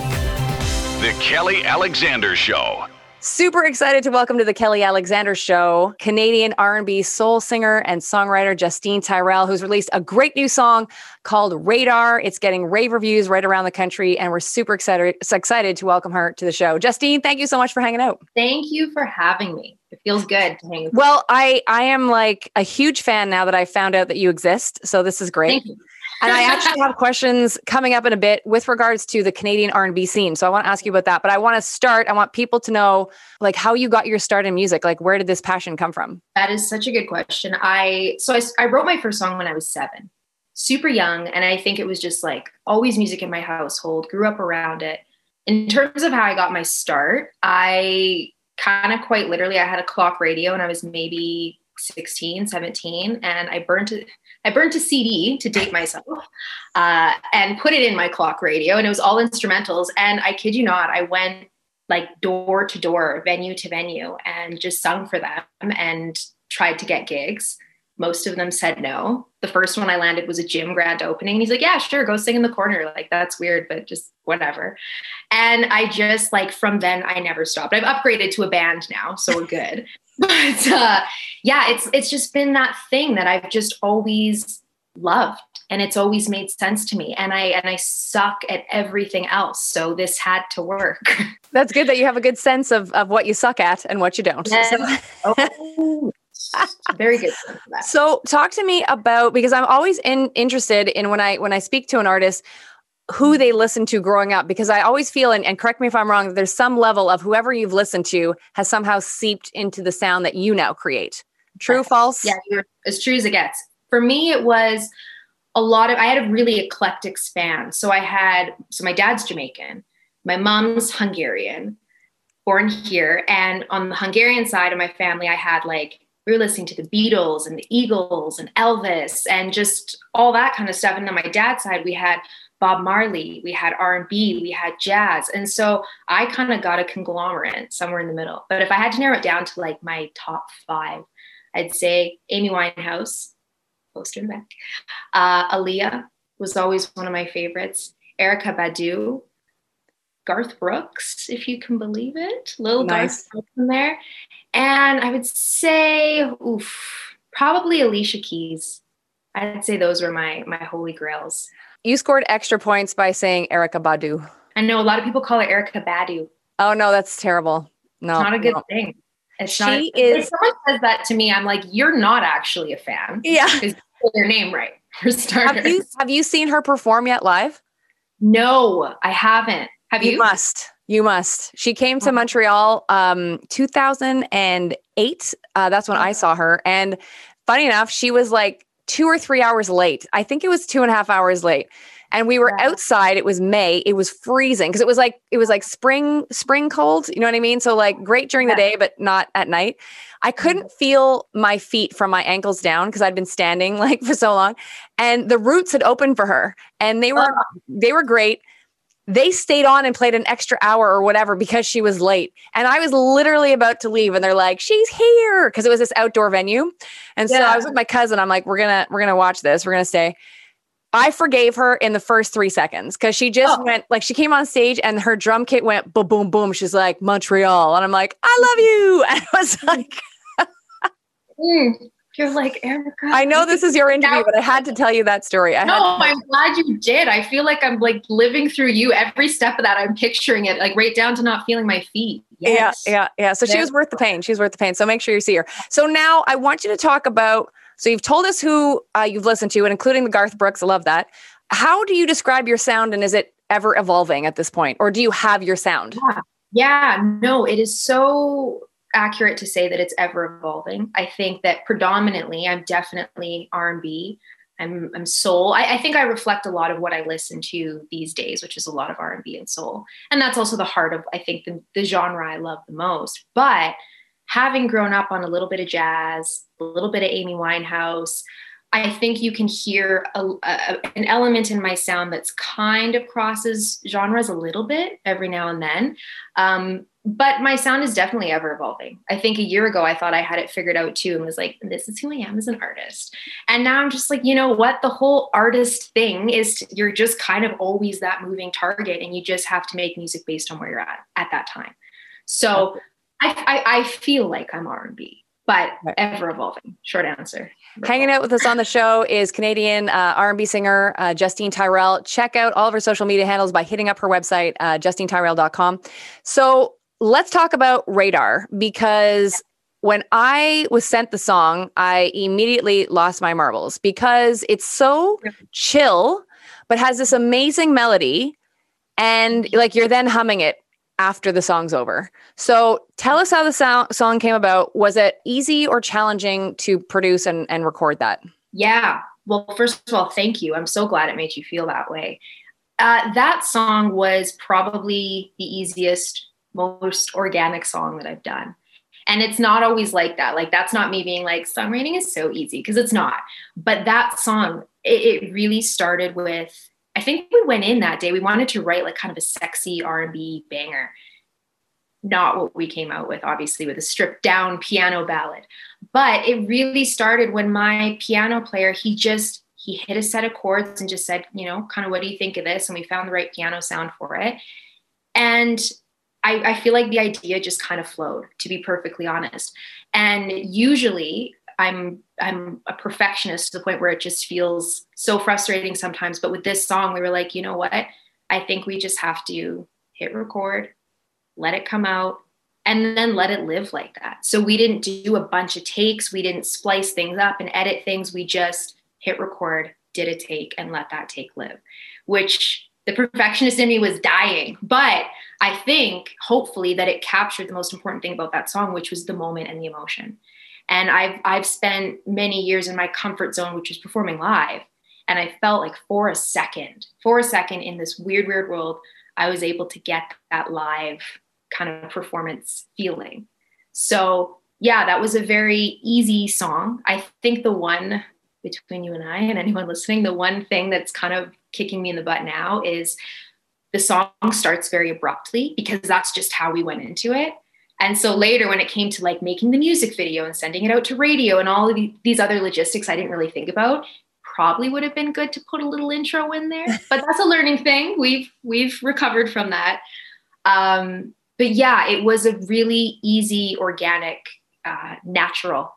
The Kelly Alexander Show. Super excited to welcome to the Kelly Alexander Show Canadian R&B soul singer and songwriter Justine Tyrell, who's released a great new song called Radar. It's getting rave reviews right around the country, and we're super excited excited to welcome her to the show. Justine, thank you so much for hanging out. Thank you for having me. It feels good to hang. Well, I I am like a huge fan now that I found out that you exist. So this is great and I actually have questions coming up in a bit with regards to the Canadian R&B scene. So I want to ask you about that, but I want to start I want people to know like how you got your start in music. Like where did this passion come from? That is such a good question. I so I, I wrote my first song when I was 7. Super young and I think it was just like always music in my household, grew up around it. In terms of how I got my start, I kind of quite literally I had a clock radio and I was maybe 16, 17 and I burned it I burnt a CD to date myself uh, and put it in my clock radio, and it was all instrumentals. And I kid you not, I went like door to door, venue to venue, and just sung for them and tried to get gigs. Most of them said no. The first one I landed was a gym grand opening. And he's like, Yeah, sure, go sing in the corner. Like, that's weird, but just whatever. And I just like from then I never stopped. I've upgraded to a band now, so we're good. but uh, yeah, it's it's just been that thing that I've just always loved. and it's always made sense to me and i and i suck at everything else so this had to work that's good that you have a good sense of of what you suck at and what you don't yes. so. oh, very good so talk to me about because i'm always in, interested in when i when i speak to an artist who they listened to growing up because I always feel, and, and, correct me if I'm wrong, there's some level of whoever you've listened to has somehow seeped into the sound that you now create. True, false? Yeah, you're as true as it gets. For me, it was a lot of, I had a really eclectic span. So I had, so my dad's Jamaican, my mom's Hungarian, born here. And on the Hungarian side of my family, I had like, we were listening to the Beatles and the Eagles and Elvis and just all that kind of stuff. And on my dad's side, we had Bob Marley, we had R&B, we had jazz. And so I kind of got a conglomerate somewhere in the middle. But if I had to narrow it down to like my top 5, I'd say Amy Winehouse, poster in the back. Uh, Aaliyah was always one of my favorites. Erykah Badu, Garth Brooks, if you can believe it, little nice. Garth Brooks in there. And I would say, oof, probably Alicia Keys. I'd say those were my my holy grails. You scored extra points by saying Erykah Badu. I know a lot of people call her Erica Badu. Oh no, that's terrible. No, it's not a good no. thing. It's she not. Is. If someone says that to me, I'm like, you're not actually a fan. Yeah, because your name right for starters. Have you have you seen her perform yet live? No, I haven't. Have you? You must. You must. She came to oh. Montreal um 2008. Uh, that's when I saw her. And funny enough, she was like two or three hours late. I think it was two and a half hours late. And we were outside. It was May. It was freezing because it was like it was like spring spring cold. You know what I mean? So like great during the day, but not at night. I mm-hmm. couldn't feel my feet from my ankles down because I'd been standing like for so long, and the Roots had opened for her, and they were oh. they were great they stayed on and played an extra hour or whatever because she was late. And I was literally about to leave and they're like, she's here. Cause it was this outdoor venue. And so yeah. I was with my cousin. I'm like, we're gonna, we're gonna watch this. We're gonna stay. I forgave her in the first three seconds because she just oh. went like she came on stage and her drum kit went boom, boom, boom. She's like Montreal. And I'm like, I love you. And I was like, mm. You're like, Erykah. I know this is your interview, but I had to tell you that story. I no, I'm glad you did. I feel like I'm like living through you every step of that. I'm picturing it, like right down to not feeling my feet. Yes. Yeah, yeah, yeah. So she was worth the pain. She was worth the pain. So make sure you see her. So now I want you to talk about. So you've told us who uh, you've listened to, and including the Garth Brooks. I love that. How do you describe your sound, and is it ever evolving at this point, or do you have your sound? Yeah. Yeah, no, it is so accurate to say that it's ever evolving. I think that predominantly I'm definitely R&B. I'm, I'm soul. I, I, think I reflect a lot of what I listen to these days, which is a lot of R&B and soul. And that's also the heart of, I think, the, the genre I love the most. But having grown up on a little bit of jazz, a little bit of Amy Winehouse, I think you can hear a, a, an element in my sound that's kind of crosses genres a little bit every now and then. Um, but my sound is definitely ever evolving. I think a year ago I thought I had it figured out too and was like, this is who I am as an artist. And now I'm just like, you know what? The whole artist thing is you're just kind of always that moving target and you just have to make music based on where you're at at that time. So I, I, I feel like I'm R&B, but ever evolving. Short answer. Hanging out with us on the show is Canadian uh, R&B singer uh, Justine Tyrell. Check out all of her social media handles by hitting up her website, uh, justinetyrell.com. So let's talk about Radar because when I was sent the song, I immediately lost my marbles because it's so chill, but has this amazing melody. And like you're then humming it after the song's over. So tell us how the sound, song came about. Was it easy or challenging to produce and, and record that? Yeah. Well, first of all, thank you. I'm so glad it made you feel that way. Uh, that song was probably the easiest most organic song that I've done. And it's not always like that. Like, that's not me being like, songwriting is so easy because it's not. But that song, it, it, really started with, I think we went in that day, we wanted to write like kind of a sexy R&B banger. Not what we came out with, obviously, with a stripped down piano ballad. But it really started when my piano player, he just, he hit a set of chords and just said, you know, kind of what do you think of this? And we found the right piano sound for it. And I, I feel like the idea just kind of flowed, to be perfectly honest. And usually I'm I'm a perfectionist to the point where it just feels so frustrating sometimes. But with this song, we were like, you know what? I think we just have to hit record, let it come out, and then let it live like that. So we didn't do a bunch of takes, we didn't splice things up and edit things. We just hit record, did a take, and let that take live, which the perfectionist in me was dying. But I think hopefully that it captured the most important thing about that song, which was the moment and the emotion. And I've I've spent many years in my comfort zone, which is performing live. And I felt like for a second, for a second in this weird, weird world, I was able to get that live kind of performance feeling. So yeah, that was a very easy song. I think the one between you and I and anyone listening, the one thing that's kind of kicking me in the butt now is the song starts very abruptly because that's just how we went into it. And so later, when it came to like making the music video and sending it out to radio and all of these other logistics I didn't really think about, probably would have been good to put a little intro in there. But that's a learning thing. We've we've recovered from that. Um, but yeah, it was a really easy, organic, uh, natural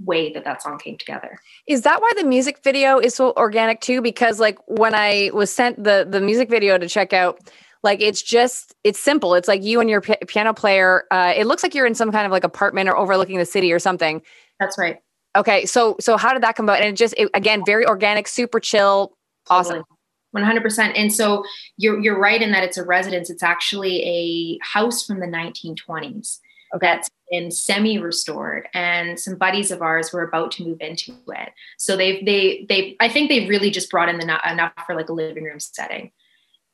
way that that song came together. Is that why the music video is so organic too? Because like when I was sent the the music video to check out, like it's just it's simple. It's like you and your p- piano player. Uh, it looks like you're in some kind of like apartment or overlooking the city or something. That's right. Okay, so so how did that come about? And it just it, again very organic, super chill, totally. awesome. 100% and so you're you're right in that it's a residence it's actually a house from the 1920s okay. that's been semi restored and some buddies of ours were about to move into it so they've they they i think they've really just brought in the, enough for like a living room setting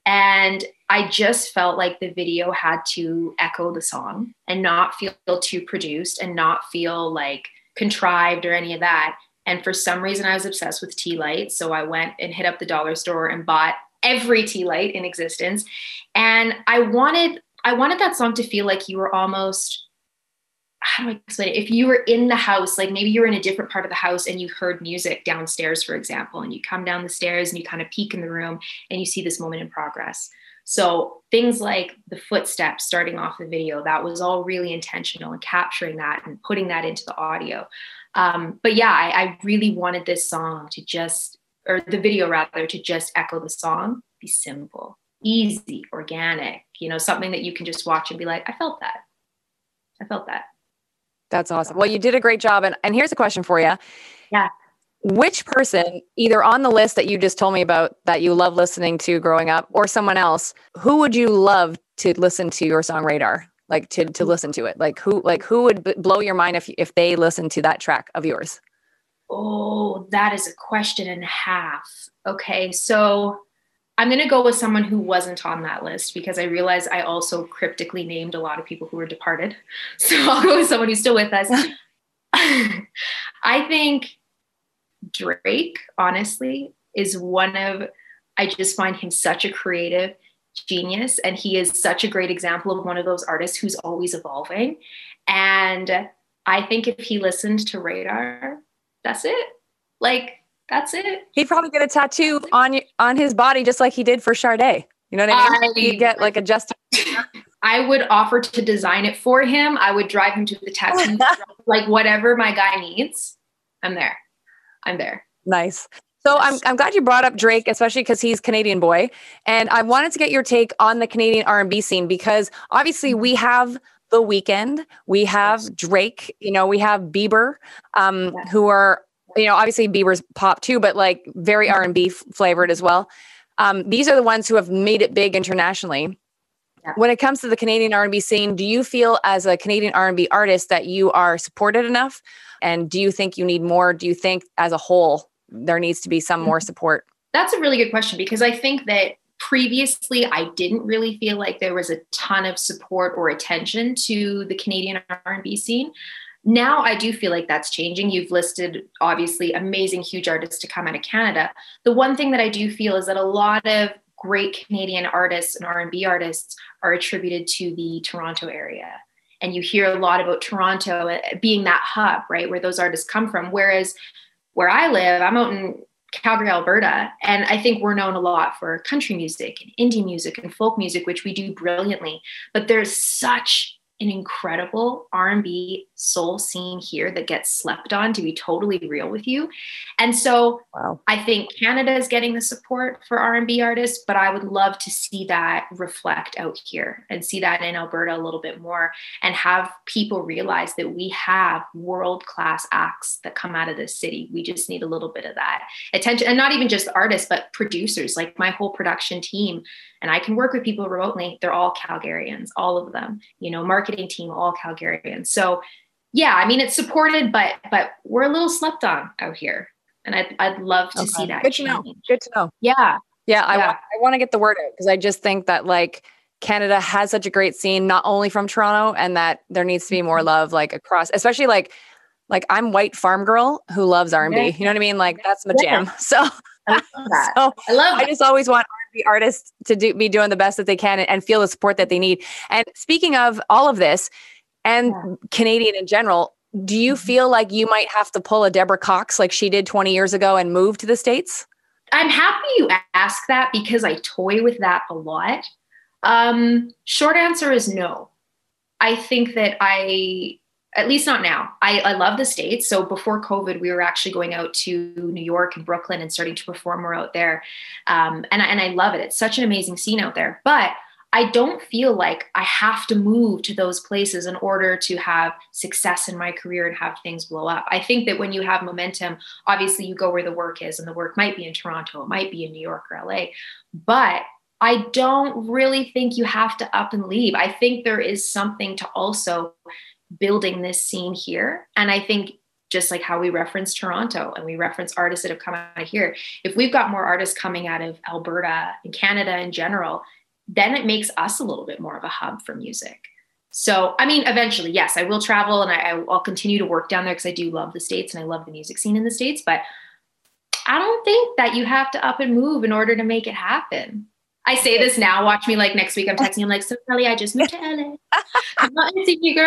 and i just felt like the video had to echo the song and not feel too produced and not feel like contrived or any of that. And for some reason i was obsessed with tea light. So i went and hit up the dollar store and bought every tea light in existence. And i wanted i wanted that song to feel like you were almost how do I explain it? If you were in the house, like maybe you were in a different part of the house and you heard music downstairs, for example, and you come down the stairs and you kind of peek in the room and you see this moment in progress. So things like the footsteps starting off the video, that was all really intentional and capturing that and putting that into the audio. Um, but yeah, I, I really wanted this song to just, or the video rather, to just echo the song, be simple, easy, organic, you know, something that you can just watch and be like, I felt that. I felt that. That's awesome. Well, you did a great job. And, and here's a question for you. Yeah. Which person, either on the list that you just told me about that you love listening to growing up, or someone else, who would you love to listen to your song radar? Like to to listen to it? Like who like who would b- blow your mind if if they listened to that track of yours? Oh, that is a question and a half. Okay, so I'm going to go with someone who wasn't on that list because I realize I also cryptically named a lot of people who were departed. So I'll go with someone who's still with us. I think Drake, honestly, is one of, I just find him such a creative genius. And he is such a great example of one of those artists who's always evolving. And I think if he listened to Radar, that's it. Like, that's it. He'd probably get a tattoo on on his body just like he did for Sade. You know what I mean? I, He'd get like a just. I would offer to design it for him. I would drive him to the tattoo, like whatever my guy needs. I'm there. I'm there. Nice. So I'm, I'm glad you brought up Drake, especially because he's Canadian boy, and I wanted to get your take on the Canadian R&B scene because obviously we have the Weeknd, we have Drake, you know, we have Bieber, um, yeah. who are you know, obviously Bieber's pop too, but like very R and B flavored as well. Um, these are the ones who have made it big internationally. Yeah. When it comes to the Canadian R and B scene, do you feel as a Canadian R and B artist that you are supported enough? And do you think you need more? Do you think as a whole there needs to be some more mm-hmm. support? That's a really good question because I think that previously I didn't really feel like there was a ton of support or attention to the Canadian R&B scene now I do feel like that's changing. You've listed obviously amazing, huge artists to come out of Canada. The one thing that I do feel is that a lot of great Canadian artists and R&B artists are attributed to the Toronto area. And you hear a lot about Toronto uh, being that hub, right, where those artists come from. Whereas where I live, I'm out in Calgary, Alberta, and I think we're known a lot for country music and indie music and folk music, which we do brilliantly. But there's such an incredible R&B soul scene here that gets slept on to be totally real with you and so wow. i think canada is getting the support for r&b artists but i would love to see that reflect out here and see that in alberta a little bit more and have people realize that we have world class acts that come out of this city we just need a little bit of that attention and not even just artists but producers like my whole production team and I can work with people remotely. They're all Calgarians, all of them, you know, marketing team, all Calgarians. So yeah, I mean, it's supported, but, but we're a little slept on out here. And I'd, I'd love to okay. see that. Good to know. Good to know. Yeah. Yeah. I, yeah. I want to get the word out because I just think that like, Canada has such a great scene, not only from Toronto, and that there needs to be more mm-hmm. love, like across, especially like, like I'm white farm girl who loves R and B. You know what I mean? Like that's my jam. So I love that. so I love. I just always want R&B artists to do, be doing the best that they can and, and, feel the support that they need. And speaking of all of this, and yeah. Canadian in general, do you mm-hmm. feel like you might have to pull a Deborah Cox like she did 20 years ago and move to the states? I'm happy you ask that because I toy with that a lot. Um, short answer is no. I think that I at least not now. I, I love the States. So before COVID, we were actually going out to New York and Brooklyn and starting to perform more out there. Um, and, and I love it. It's such an amazing scene out there. But I don't feel like I have to move to those places in order to have success in my career and have things blow up. I think that when you have momentum, obviously you go where the work is, and the work might be in Toronto, it might be in New York or LA. But I don't really think you have to up and leave. I think there is something to also building this scene here. And I think just like how we reference Toronto and we reference artists that have come out of here, if we've got more artists coming out of Alberta and Canada in general, then it makes us a little bit more of a hub for music. So, I mean, eventually, yes, I will travel and I, will continue to work down there because I do love the States and I love the music scene in the States. But I don't think that you have to up and move in order to make it happen. I say this now. Watch me like next week. I'm texting. I'm like, so Kelly, I just moved to LA. On and see you, girl.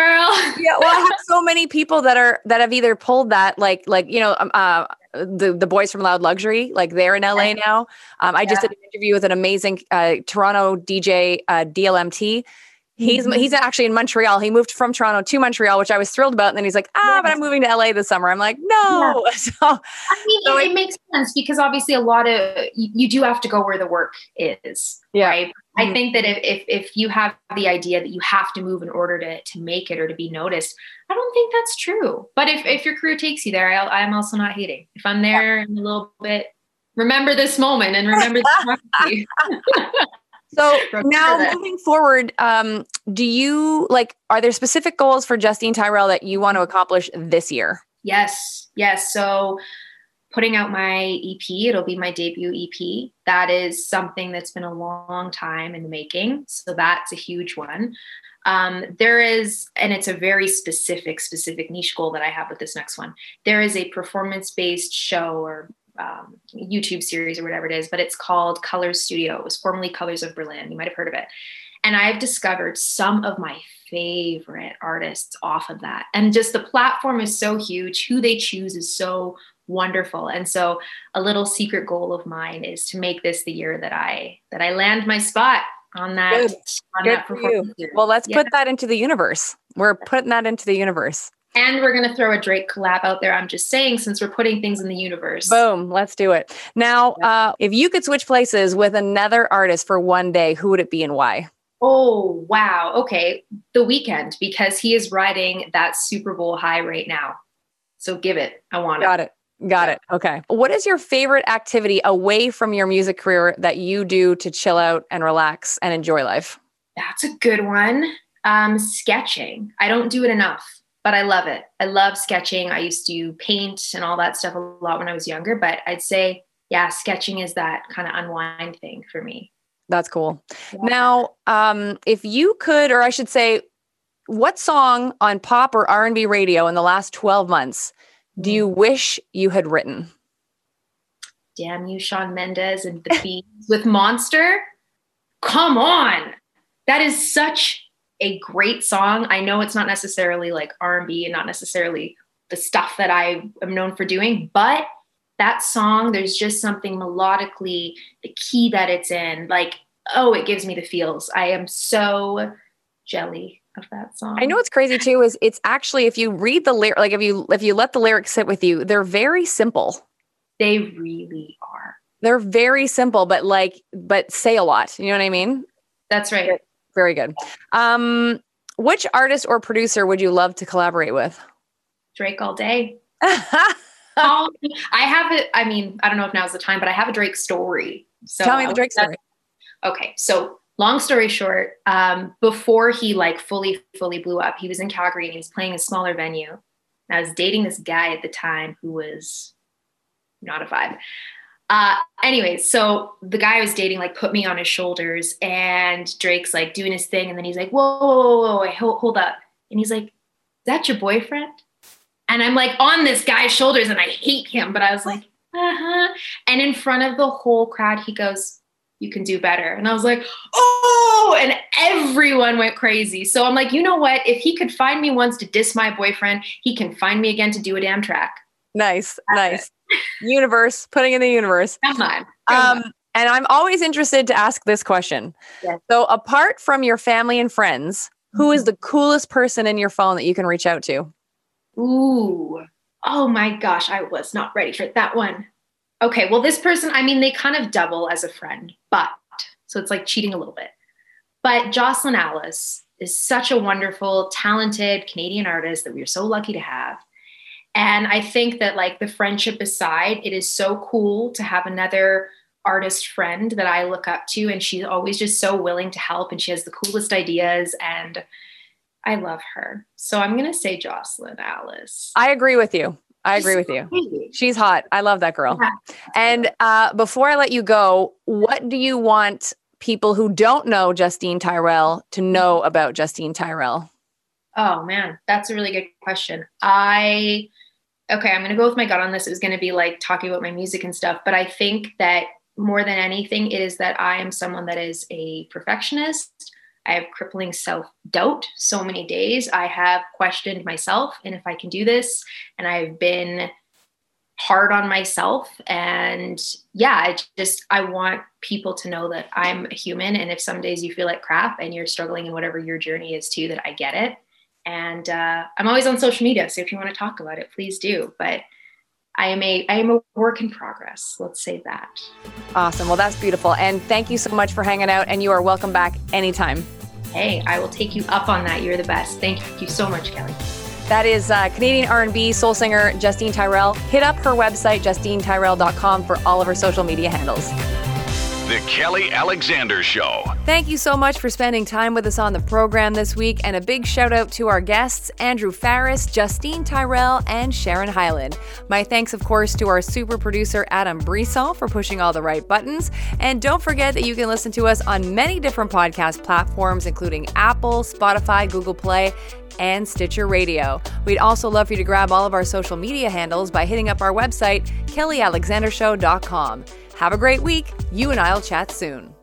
yeah. Well, I have so many people that are that have either pulled that, like, like you know, um, uh, the the boys from Loud Luxury, like they're in LA now. Um, I yeah. just did an interview with an amazing uh, Toronto DJ, uh, DLMT He's mm-hmm. he's actually in Montreal. He moved from Toronto to Montreal, which I was thrilled about. And then he's like, ah, yes. but I'm moving to LA this summer. I'm like, no. So, I mean, so it, it, makes sense because obviously a lot of you, you, do have to go where the work is. Yeah. Right. Mm-hmm. I think that if, if if you have the idea that you have to move in order to to make it or to be noticed, I don't think that's true. But if if your career takes you there, I, I'm also not hating. If I'm there yeah. a little bit, remember this moment and remember this. So now moving forward, um, do you like, are there specific goals for Justine Tyrell that you want to accomplish this year? Yes. Yes. So putting out my EP, it'll be my debut EP. That is something that's been a long time in the making. So that's a huge one. Um, there is, and it's a very specific, specific niche goal that I have with this next one. There is a performance based show or um, YouTube series or whatever it is, but it's called Colors Studio. It was formerly Colors of Berlin. You might have heard of it. And I've discovered some of my favorite artists off of that. And just the platform is so huge. Who they choose is so wonderful. And so a little secret goal of mine is to make this the year that I that I land my spot on that. Good, on Good that for you. Well, let's yeah. put that into the universe. We're putting that into the universe. And we're going to throw a Drake collab out there. I'm just saying, since we're putting things in the universe. Boom, let's do it. Now, uh, if you could switch places with another artist for one day, who would it be and why? Oh, wow. Okay. The Weeknd, because he is riding that Super Bowl high right now. So give it. I want Got it. Got it. Got it. Okay. What is your favorite activity away from your music career that you do to chill out and relax and enjoy life? That's a good one. Um, sketching. I don't do it enough but I love it. I love sketching. I used to paint and all that stuff a lot when I was younger, but I'd say, yeah, sketching is that kind of unwind thing for me. That's cool. Yeah. Now, um, if you could, or I should say, what song on pop or R&B radio in the last 12 months do you mm. wish you had written? Damn you, Shawn Mendes and the Beats with Monster. Come on. That is such a great song. I know it's not necessarily like R&B and not necessarily the stuff that I am known for doing, but that song, there's just something melodically, the key that it's in, like, oh, it gives me the feels. I am so jelly of that song. I know what's crazy too is it's actually if you read the lyric, like if you if you let the lyrics sit with you, they're very simple. They really are. They're very simple, but like but say a lot. You know what I mean? That's right. Very good. Um, which artist or producer would you love to collaborate with? Drake all day. I have it. I mean, I don't know if now's the time, but I have a Drake story. So Tell me the Drake story. Okay, so long story short, um, before he like fully fully blew up, he was in Calgary and he was playing a smaller venue. And I was dating this guy at the time who was not a vibe. Uh, anyways, so the guy I was dating like put me on his shoulders, and Drake's like doing his thing, and then he's like, "Whoa, whoa, whoa, whoa, hold, hold up!" And he's like, "Is that your boyfriend?" And I'm like on this guy's shoulders, and I hate him, but I was like, "Uh huh." And in front of the whole crowd, he goes, "You can do better," and I was like, "Oh!" And everyone went crazy. So I'm like, you know what? If he could find me once to diss my boyfriend, he can find me again to do a damn track. Nice, nice. Universe, putting in the universe. Come on. Um, and I'm always interested to ask this question. Yes. So, apart from your family and friends, who is the coolest person in your phone that you can reach out to? Ooh. Oh my gosh, I was not ready for that one. Okay, well, this person, I mean, they kind of double as a friend, but so it's like cheating a little bit. But Jocelyn Alice is such a wonderful, talented Canadian artist that we are so lucky to have. And I think that, like, the friendship aside, it is so cool to have another artist friend that I look up to. And she's always just so willing to help. And she has the coolest ideas. And I love her. So I'm going to say Jocelyn Alice. I agree with you. I agree with you. She's hot. I love that girl. Yeah. And uh, before I let you go, what do you want people who don't know Justine Tyrell to know about Justine Tyrell? Oh man, that's a really good question. I okay, I'm gonna go with my gut on this. It was gonna be like talking about my music and stuff, but I think that more than anything, it is that I am someone that is a perfectionist. I have crippling self doubt so many days. I have questioned myself and if I can do this, and I've been hard on myself. And yeah, I just, I want people to know that I'm a human. And if some days you feel like crap and you're struggling in whatever your journey is too, that I get it. And uh, I'm always on social media. So if you want to talk about it, please do. But I am a I am a work in progress. Let's say that. Awesome. Well, that's beautiful. And thank you so much for hanging out. And you are welcome back anytime. Hey, I will take you up on that. You're the best. Thank you so much, Kelly. That is uh, Canadian R&B soul singer Justine Tyrell. Hit up her website, justinetyrell.com, for all of her social media handles. The Kelly Alexander Show. Thank you so much for spending time with us on the program this week, and a big shout out to our guests, Andrew Farriss, Justine Tyrell, and Sharon Hyland. My thanks, of course, to our super producer, Adam Brisson, for pushing all the right buttons. And don't forget that you can listen to us on many different podcast platforms, including Apple, Spotify, Google Play, and Stitcher Radio. We'd also love for you to grab all of our social media handles by hitting up our website, kellyalexandershow.com. Have a great week. You and I'll chat soon.